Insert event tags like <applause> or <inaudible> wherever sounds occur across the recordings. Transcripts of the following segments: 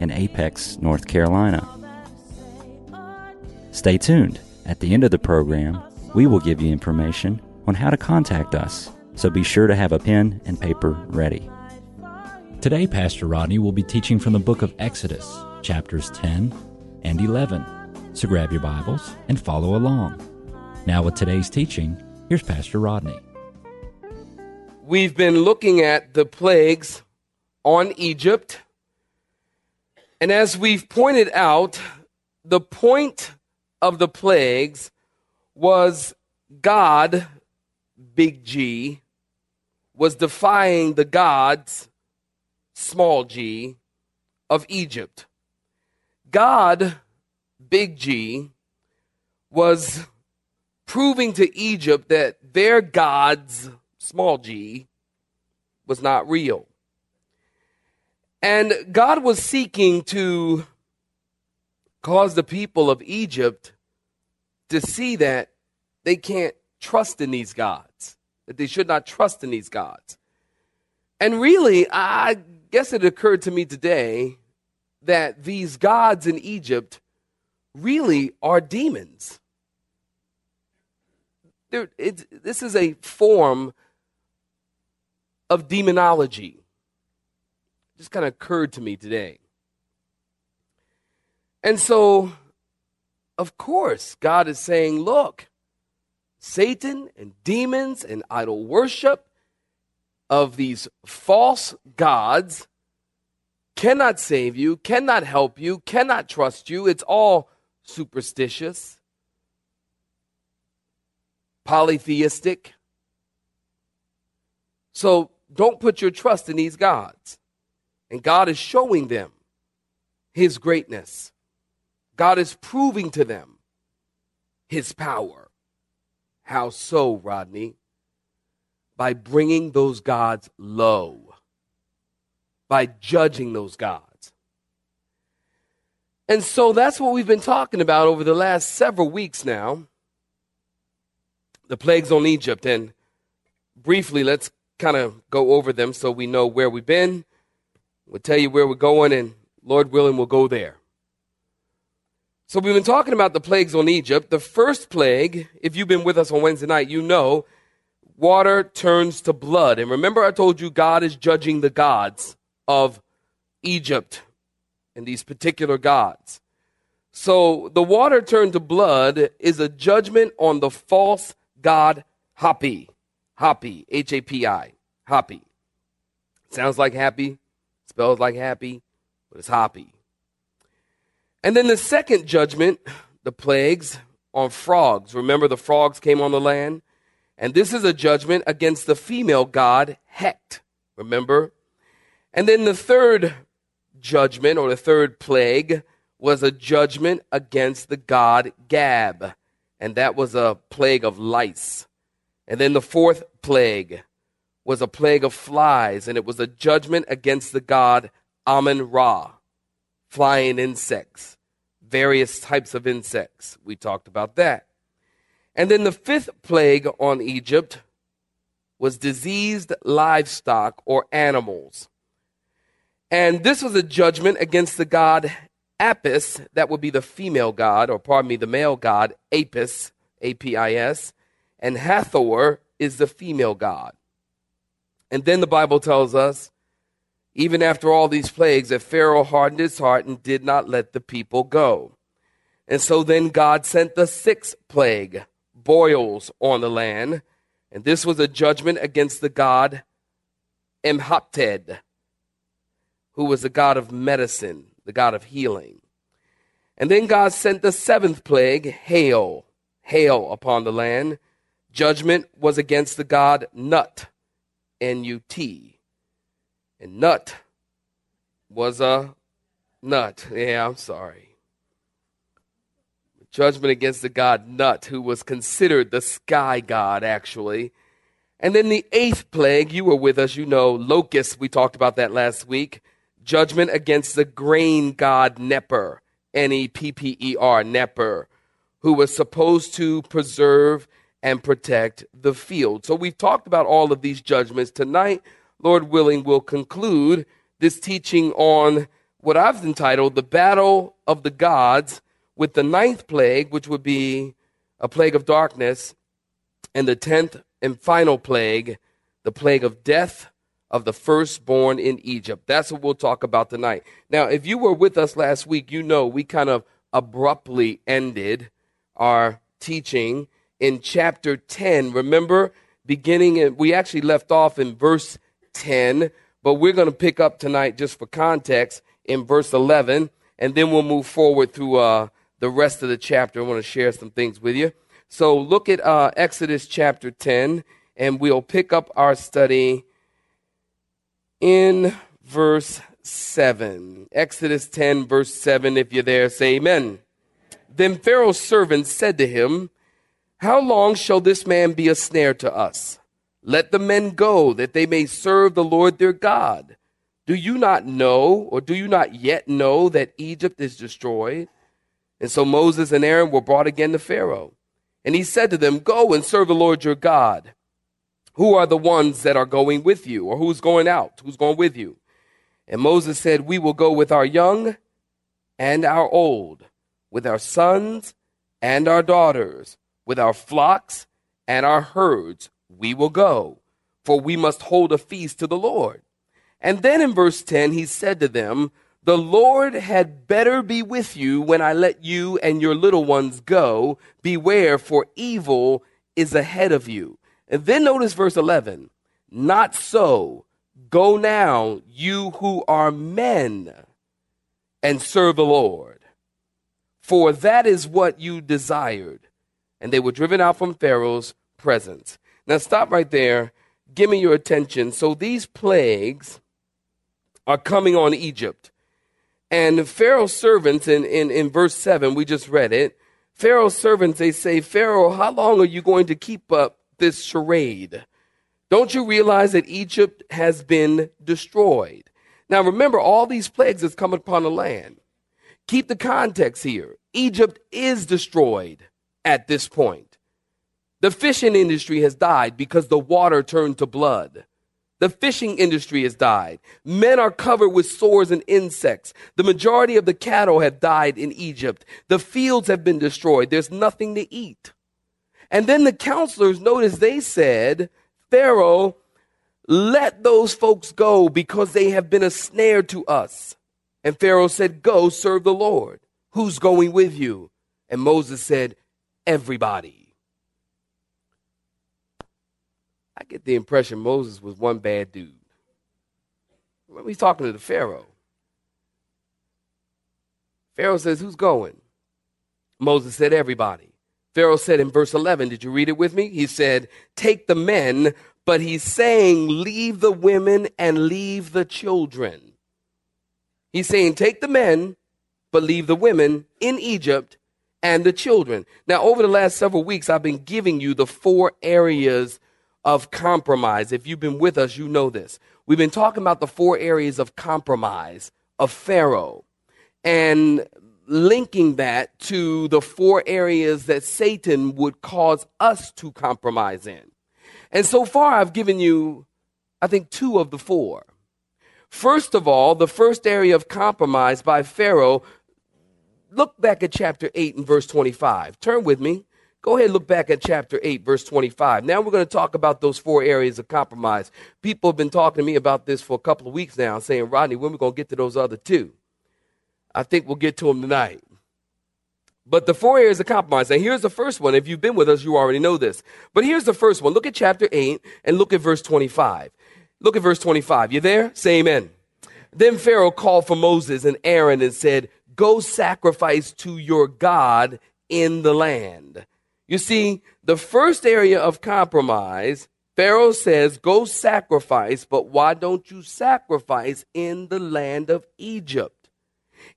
in Apex, North Carolina. Stay tuned. At the end of the program, we will give you information on how to contact us, so be sure to have a pen and paper ready. Today, Pastor Rodney will be teaching from the book of Exodus, chapters 10 and 11. So grab your Bibles and follow along. Now, with today's teaching, here's Pastor Rodney. We've been looking at the plagues on Egypt. And as we've pointed out, the point of the plagues was God, big G, was defying the gods, small g, of Egypt. God, big G, was proving to Egypt that their gods, small g, was not real. And God was seeking to cause the people of Egypt to see that they can't trust in these gods, that they should not trust in these gods. And really, I guess it occurred to me today that these gods in Egypt really are demons. this is a form of demonology just kind of occurred to me today. And so, of course, God is saying, look, Satan and demons and idol worship of these false gods cannot save you, cannot help you, cannot trust you. It's all superstitious, polytheistic. So don't put your trust in these gods. And God is showing them his greatness. God is proving to them his power. How so, Rodney? By bringing those gods low, by judging those gods. And so that's what we've been talking about over the last several weeks now the plagues on Egypt. And briefly, let's kind of go over them so we know where we've been We'll tell you where we're going, and Lord willing, we'll go there. So, we've been talking about the plagues on Egypt. The first plague, if you've been with us on Wednesday night, you know water turns to blood. And remember, I told you God is judging the gods of Egypt and these particular gods. So, the water turned to blood is a judgment on the false god Hapi. Hapi, H A P I. Hapi. Sounds like happy, Spells like happy, but it's hoppy. And then the second judgment, the plagues on frogs. Remember, the frogs came on the land? And this is a judgment against the female god Heqet. Remember? And then the third judgment, or the third plague, was a judgment against the god Geb. And that was a plague of lice. And then the fourth plague was a plague of flies, and it was a judgment against the god Amun Ra, flying insects, various types of insects. We talked about that. And then the fifth plague on Egypt was diseased livestock or animals. And this was a judgment against the god Apis, that would be the female god, or pardon me, the male god, Apis, A P I S, and Hathor is the female god. And then the Bible tells us, even after all these plagues, that Pharaoh hardened his heart and did not let the people go. And so then God sent the sixth plague, boils on the land. And this was a judgment against the god Imhotep, who was the god of medicine, the god of healing. And then God sent the seventh plague, hail, hail upon the land. Judgment was against the god Nut, N U T. And Nut was a Nut. Yeah, I'm sorry. Judgment against the god Nut, who was considered the sky god, actually. And then the eighth plague, you were with us, you know, locusts, we talked about that last week. Judgment against the grain god Neper, N E P P E R, Neper, who was supposed to preserve and protect the field. So we've talked about all of these judgments. Tonight, Lord willing, we'll conclude this teaching on what I've entitled The Battle of the Gods with the ninth plague, which would be a plague of darkness, and the tenth and final plague, the plague of death of the firstborn in Egypt. That's what we'll talk about tonight. Now, if you were with us last week, you know we kind of abruptly ended our teaching in chapter 10. Remember, beginning, in, we actually left off in verse 10, but we're going to pick up tonight just for context in verse 11, and then we'll move forward through uh, the rest of the chapter. I want to share some things with you. So look at uh, Exodus chapter 10, and we'll pick up our study in verse 7. Exodus 10, verse 7. If you're there, say amen. Then Pharaoh's servants said to him, How long shall this man be a snare to us? Let the men go, that they may serve the Lord their God. Do you not know, or do you not yet know, that Egypt is destroyed? And so Moses and Aaron were brought again to Pharaoh. And he said to them, Go and serve the Lord your God. Who are the ones that are going with you? Or who's going out? Who's going with you? And Moses said, We will go with our young and our old, with our sons and our daughters, with our flocks and our herds. We will go, for we must hold a feast to the Lord. And then in verse 10, he said to them, the Lord had better be with you when I let you and your little ones go. Beware, for evil is ahead of you. And then notice verse 11. Not so. Go now, you who are men, and serve the Lord. For that is what you desired. And they were driven out from Pharaoh's presence. Now stop right there. Give me your attention. So these plagues are coming on Egypt. And Pharaoh's servants, in, in, in verse 7, we just read it, Pharaoh's servants, they say, Pharaoh, how long are you going to keep up this charade? Don't you realize that Egypt has been destroyed? Now remember, all these plagues has come upon the land. Keep the context here. Egypt is destroyed at this point. The fishing industry has died because the water turned to blood. The fishing industry has died. Men are covered with sores and insects. The majority of the cattle have died in Egypt. The fields have been destroyed. There's nothing to eat. And then the counselors, notice they said, Pharaoh, let those folks go because they have been a snare to us. And Pharaoh said, Go serve the Lord. Who's going with you? And Moses said, Everybody. I get the impression Moses was one bad dude. Remember, he's talking to the Pharaoh. Pharaoh says, Who's going? Moses said, Everybody. Pharaoh said in verse 11, Did you read it with me? He said, Take the men, but he's saying, Leave the women and leave the children. He's saying, Take the men, but leave the women in Egypt and the children. Now, over the last several weeks, I've been giving you the four areas of compromise. If you've been with us, you know this. We've been talking about the four areas of compromise of Pharaoh and linking that to the four areas that Satan would cause us to compromise in. And so far, I've given you, I think, two of the four. First of all, the first area of compromise by Pharaoh, look back at chapter 8 and verse 25. Turn with me. Go ahead and look back at chapter 8, verse 25. Now we're going to talk about those four areas of compromise. People have been talking to me about this for a couple of weeks now, saying, Rodney, when are we going to get to those other two? I think we'll get to them tonight. But the four areas of compromise. And here's the first one. If you've been with us, you already know this. But here's the first one. Look at chapter 8 and look at verse 25. Look at verse 25. You there? Say amen. Then Pharaoh called for Moses and Aaron and said, Go sacrifice to your God in the land. You see, the first area of compromise, Pharaoh says, Go sacrifice, but why don't you sacrifice in the land of Egypt?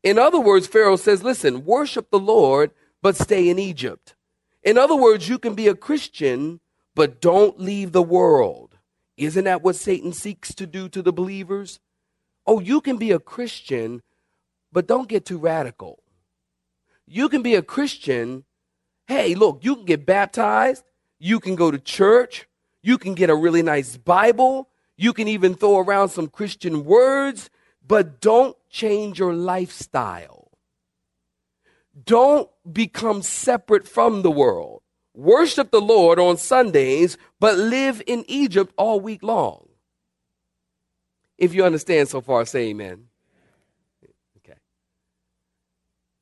In other words, Pharaoh says, listen, worship the Lord, but stay in Egypt. In other words, you can be a Christian, but don't leave the world. Isn't that what Satan seeks to do to the believers? Oh, you can be a Christian, but don't get too radical. You can be a Christian. Hey, look, you can get baptized. You can go to church. You can get a really nice Bible. You can even throw around some Christian words, but don't change your lifestyle. Don't become separate from the world. Worship the Lord on Sundays, but live in Egypt all week long. If you understand so far, say amen. Okay.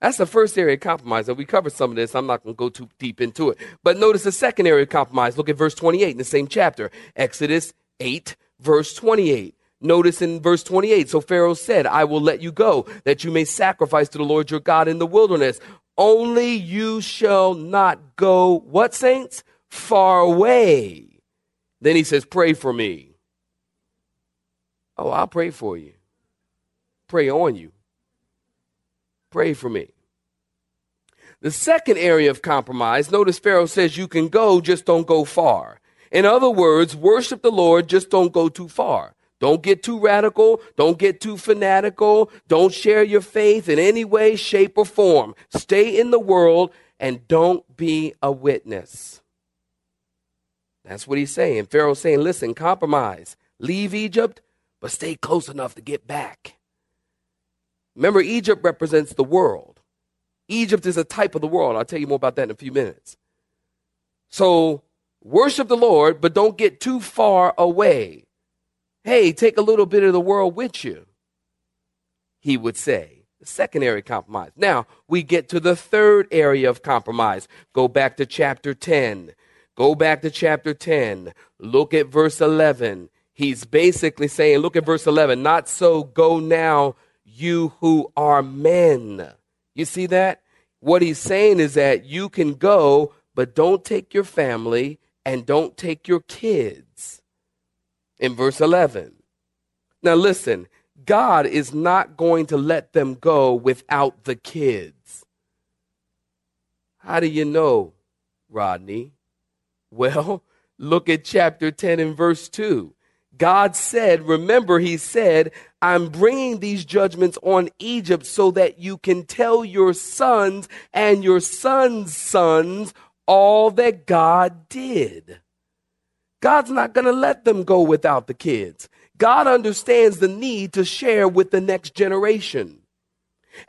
That's the first area of compromise. And we covered some of this. I'm not going to go too deep into it. But notice the second area of compromise. Look at verse 28 in the same chapter. Exodus 8, verse 28. Notice in verse 28, so Pharaoh said, I will let you go, that you may sacrifice to the Lord your God in the wilderness. Only you shall not go, what saints? Far away. Then he says, Pray for me. Oh, I'll pray for you. Pray on you. Pray for me. The second area of compromise, notice Pharaoh says you can go, just don't go far. In other words, worship the Lord, just don't go too far. Don't get too radical. Don't get too fanatical. Don't share your faith in any way, shape, or form. Stay in the world and don't be a witness. That's what he's saying. Pharaoh's saying, listen, compromise. Leave Egypt, but stay close enough to get back. Remember, Egypt represents the world. Egypt is a type of the world. I'll tell you more about that in a few minutes. So, worship the Lord, but don't get too far away. Hey, take a little bit of the world with you, he would say. The second compromise. Now, we get to the third area of compromise. Go back to chapter 10. Go back to chapter 10. Look at verse 11. He's basically saying, look at verse 11. Not so, go now, you who are men. You see that? What he's saying is that you can go, but don't take your family and don't take your kids in verse 11. Now, listen, God is not going to let them go without the kids. How do you know, Rodney? Well, <laughs> look at chapter 10 and verse 2. God said, remember, He said, I'm bringing these judgments on Egypt so that you can tell your sons and your sons' sons all that God did. God's not going to let them go without the kids. God understands the need to share with the next generation.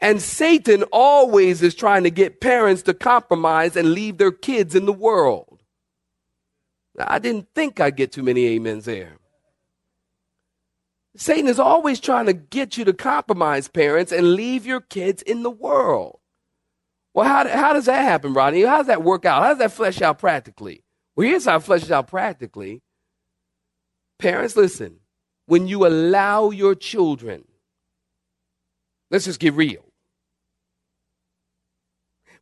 And Satan always is trying to get parents to compromise and leave their kids in the world. I didn't think I'd get too many amens there. Satan is always trying to get you to compromise parents and leave your kids in the world. Well, how, how does that happen, Rodney? How does that work out? How does that flesh out practically? Well, here's how it fleshes out practically. Parents, listen. When you allow your children, let's just get real.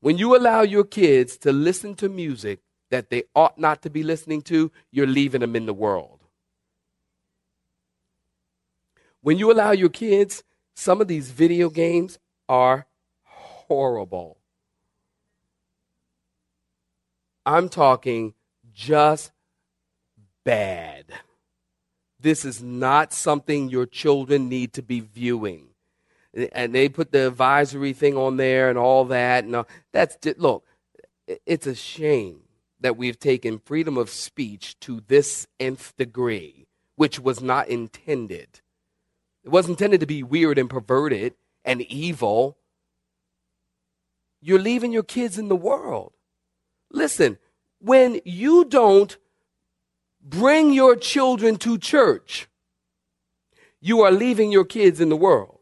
When you allow your kids to listen to music that they ought not to be listening to, you're leaving them in the world. When you allow your kids, some of these video games are horrible. I'm talking just bad. This is not something your children need to be viewing. And they put the advisory thing on there and all that. And uh, that's look, it's a shame that we've taken freedom of speech to this nth degree, which was not intended. It wasn't intended to be weird and perverted and evil. You're leaving your kids in the world. Listen, when you don't bring your children to church, you are leaving your kids in the world.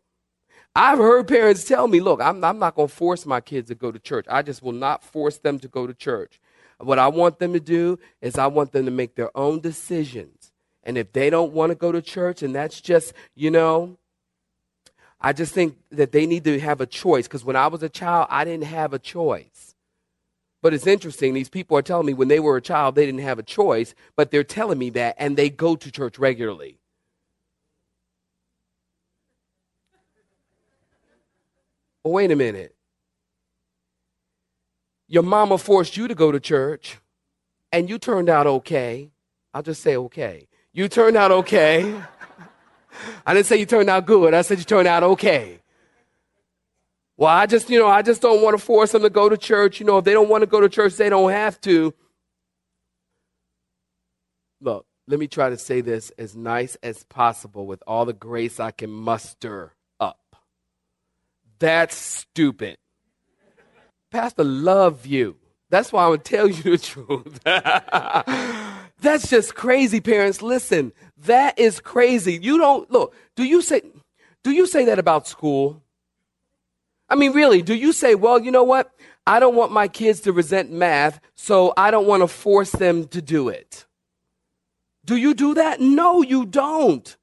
I've heard parents tell me, look, I'm, I'm not going to force my kids to go to church. I just will not force them to go to church. What I want them to do is I want them to make their own decisions. And if they don't want to go to church, and that's just, you know, I just think that they need to have a choice. Because when I was a child, I didn't have a choice. But it's interesting, these people are telling me when they were a child, they didn't have a choice, but they're telling me that, and they go to church regularly. Oh, wait a minute. Your mama forced you to go to church and you turned out okay. I'll just say okay. You turned out okay. I didn't say you turned out good. I said you turned out okay. Well, I just, you know, I just don't want to force them to go to church. You know, if they don't want to go to church, they don't have to. Look, let me try to say this as nice as possible with all the grace I can muster up. That's stupid. Pastor, love you. That's why I would tell you the <laughs> truth. That's just crazy, parents. Listen, that is crazy. You don't look, do you say do you say that about school? I mean, really, do you say, well, you know what? I don't want my kids to resent math, so I don't want to force them to do it. Do you do that? No, you don't.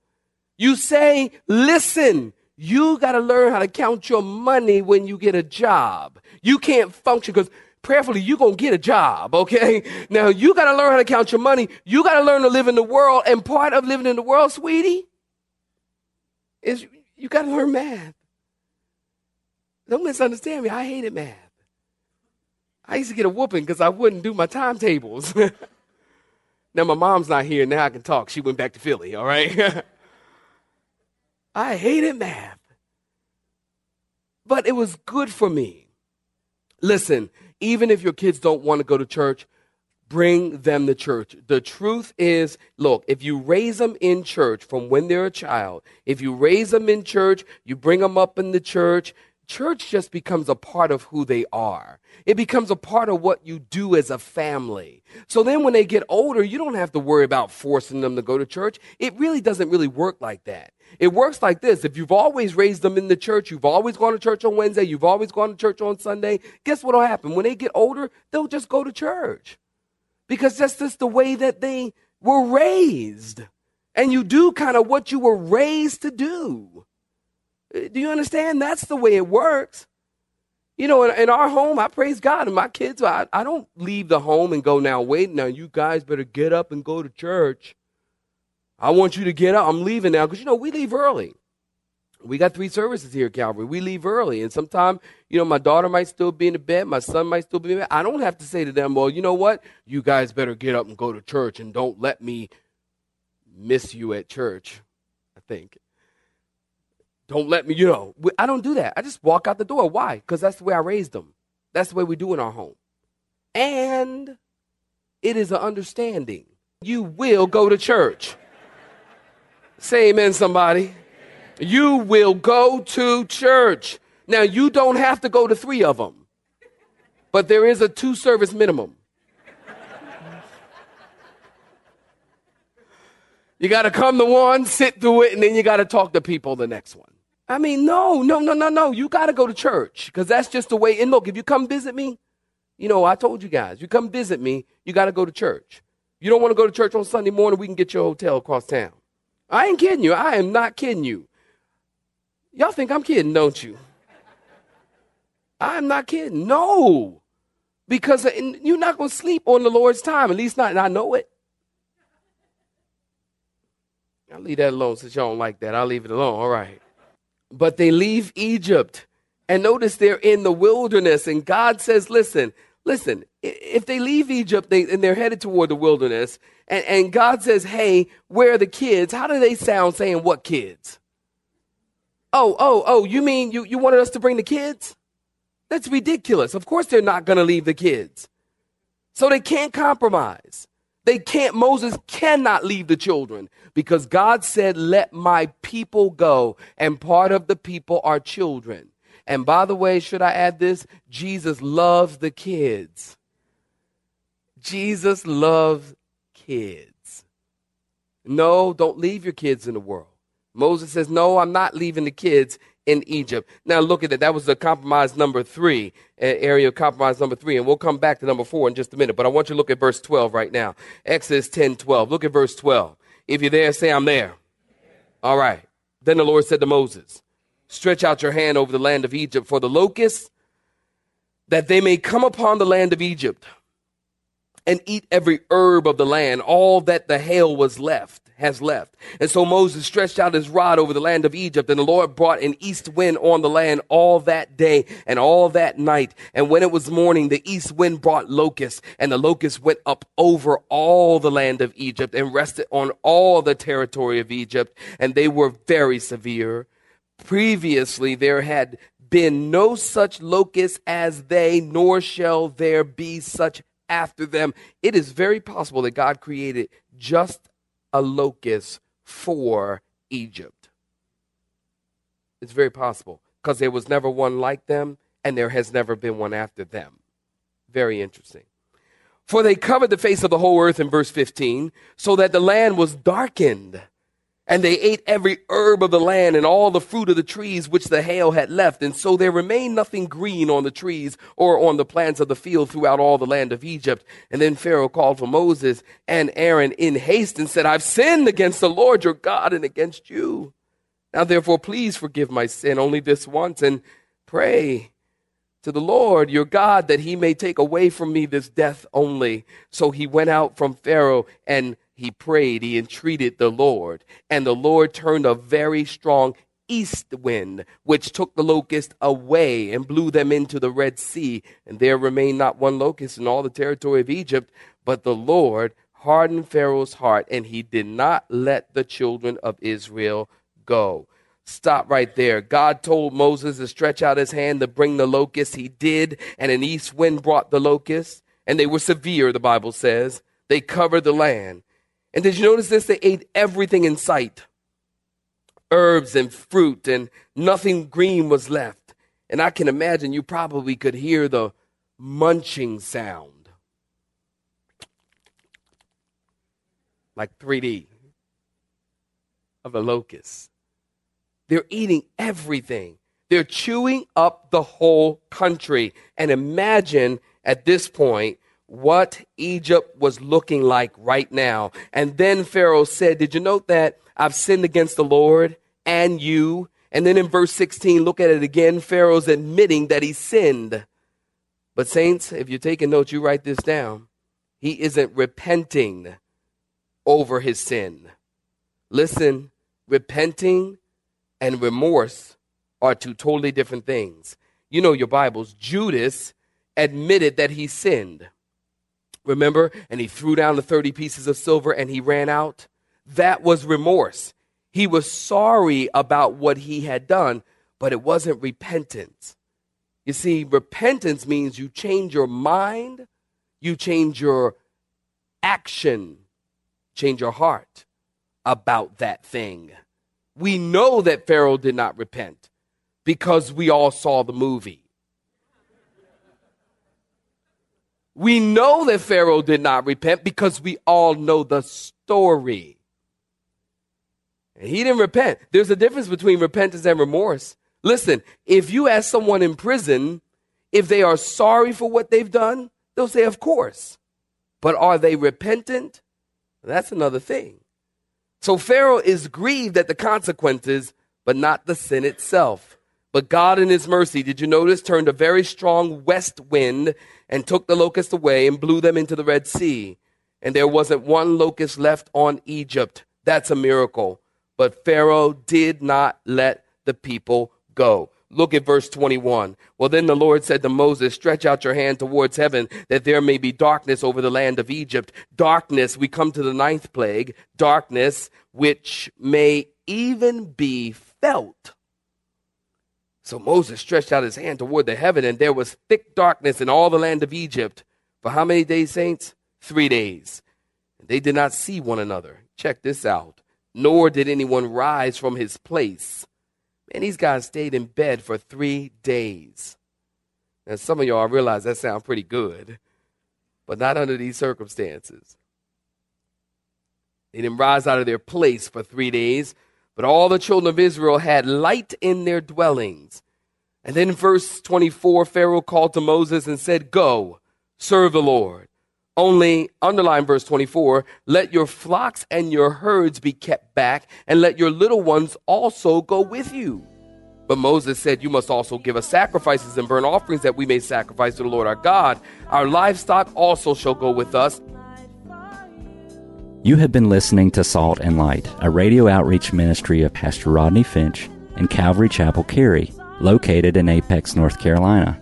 You say, listen, you got to learn how to count your money when you get a job. You can't function because prayerfully you're going to get a job, okay? <laughs> Now you got to learn how to count your money. You got to learn to live in the world. And part of living in the world, sweetie, is you got to learn math. Don't misunderstand me. I hated math. I used to get a whooping because I wouldn't do my timetables. <laughs> now my mom's not here. Now I can talk. She went back to Philly, all right? <laughs> I hated math. But it was good for me. Listen, even if your kids don't want to go to church, bring them to church. The truth is, look, if you raise them in church from when they're a child, if you raise them in church, you bring them up in the church, church just becomes a part of who they are. It becomes a part of what you do as a family. So then when they get older, you don't have to worry about forcing them to go to church. It really doesn't really work like that. It works like this. If you've always raised them in the church, you've always gone to church on Wednesday, you've always gone to church on Sunday, guess what'll happen? When they get older, they'll just go to church. Because that's just the way that they were raised. And you do kind of what you were raised to do. Do you understand? That's the way it works. You know, in, in, our home, I praise God. And my kids, I, I don't leave the home and go, now, wait, now, you guys better get up and go to church. I want you to get up. I'm leaving now because, you know, we leave early. We got three services here at Calvary. We leave early. And sometimes, you know, my daughter might still be in the bed. My son might still be in bed. I don't have to say to them, well, you know what? You guys better get up and go to church and don't let me miss you at church, I think. Don't let me, you know. I don't do that. I just walk out the door. Why? Because that's the way I raised them. That's the way we do in our home. And it is an understanding. You will go to church. Say amen, somebody. You will go to church. Now, you don't have to go to three of them, but there is a two service minimum. You got to come to one, sit through it, and then you got to talk to people the next one. I mean, no, no, no, no, no. You got to go to church because that's just the way. And look, if you come visit me, you know, I told you guys, you come visit me, you got to go to church. You don't want to go to church on Sunday morning, we can get you a hotel across town. I ain't kidding you. I am not kidding you. Y'all think I'm kidding, don't you? I'm not kidding. No. Because uh, you're not going to sleep on the Lord's time, at least not, and I know it. I'll leave that alone since y'all don't like that. I'll leave it alone. All right. But they leave Egypt. And notice they're in the wilderness. And God says, listen, listen, if they leave Egypt they, and they're headed toward the wilderness, and, and God says, hey, where are the kids? How do they sound saying what kids? Oh, oh, oh, you mean you, you wanted us to bring the kids? That's ridiculous. Of course they're not going to leave the kids. So they can't compromise. They can't, Moses cannot leave the children because God said, let my people go. And part of the people are children. And by the way, should I add this? Jesus loves the kids. Jesus loves kids. No, don't leave your kids in the world. Moses says, No, I'm not leaving the kids in Egypt. Now look at that. That was the compromise number three, area of compromise number three. And we'll come back to number four in just a minute. But I want you to look at verse 12 right now. Exodus 10 12. Look at verse 12. If you're there, say, I'm there. All right. Then the Lord said to Moses, Stretch out your hand over the land of Egypt for the locusts, that they may come upon the land of Egypt and eat every herb of the land, all that the hail was left has left. And so Moses stretched out his rod over the land of Egypt, and the Lord brought an east wind on the land all that day and all that night. And when it was morning, the east wind brought locusts, and the locusts went up over all the land of Egypt and rested on all the territory of Egypt, and they were very severe. Previously, there had been no such locusts as they, nor shall there be such after them. It is very possible that God created just a locust for Egypt. It's very possible because there was never one like them and there has never been one after them. Very interesting. For they covered the face of the whole earth in verse 15, so that the land was darkened and they ate every herb of the land and all the fruit of the trees which the hail had left. And so there remained nothing green on the trees or on the plants of the field throughout all the land of Egypt. And then Pharaoh called for Moses and Aaron in haste and said, I've sinned against the Lord your God and against you. Now therefore, please forgive my sin only this once and pray to the Lord your God that he may take away from me this death only. So he went out from Pharaoh and he prayed, he entreated the Lord, and the Lord turned a very strong east wind, which took the locust away and blew them into the Red Sea. And there remained not one locust in all the territory of Egypt, but the Lord hardened Pharaoh's heart, and he did not let the children of Israel go. Stop right there. God told Moses to stretch out his hand to bring the locusts. He did, and an east wind brought the locusts, and they were severe, the Bible says. They covered the land. And did you notice this? They ate everything in sight herbs and fruit, and nothing green was left. And I can imagine you probably could hear the munching sound like 3D of a locust. They're eating everything. They're chewing up the whole country. And imagine at this point what Egypt was looking like right now. And then Pharaoh said, Did you note that I've sinned against the Lord and you? And then in verse 16, look at it again. Pharaoh's admitting that he sinned. But, saints, if you're taking notes, you write this down. He isn't repenting over his sin. Listen, repenting and remorse are two totally different things. You know your Bibles. Judas admitted that he sinned. Remember? And he threw down the 30 pieces of silver and he ran out. That was remorse. He was sorry about what he had done, but it wasn't repentance. You see, repentance means you change your mind, you change your action, change your heart about that thing. We know that Pharaoh did not repent because we all saw the movie. We know that Pharaoh did not repent because we all know the story. And he didn't repent. There's a difference between repentance and remorse. Listen, if you ask someone in prison if they are sorry for what they've done, they'll say, Of course. But are they repentant? That's another thing. So Pharaoh is grieved at the consequences, but not the sin itself. But God, in His mercy, did you notice, turned a very strong west wind and took the locusts away and blew them into the Red Sea. And there wasn't one locust left on Egypt. That's a miracle. But Pharaoh did not let the people go. Look at verse 21. Well, then the Lord said to Moses, Stretch out your hand towards heaven, that there may be darkness over the land of Egypt. Darkness, we come to the ninth plague, darkness, which may even be felt so Moses stretched out his hand toward the heaven, and there was thick darkness in all the land of Egypt. For how many days, saints? Three days. They did not see one another. Check this out. Nor did anyone rise from his place. Man, these guys stayed in bed for three days. Now, some of y'all realize that sounds pretty good, but not under these circumstances. They didn't rise out of their place for three days. But all the children of Israel had light in their dwellings. And then verse 24, Pharaoh called to Moses and said, Go, serve the Lord. Only, underline verse 24, let your flocks and your herds be kept back, and let your little ones also go with you. But Moses said, You must also give us sacrifices and burnt offerings that we may sacrifice to the Lord our God. Our livestock also shall go with us You have been listening to Salt and Light, a radio outreach ministry of Pastor Rodney Finch and Calvary Chapel Cary, located in Apex, North Carolina.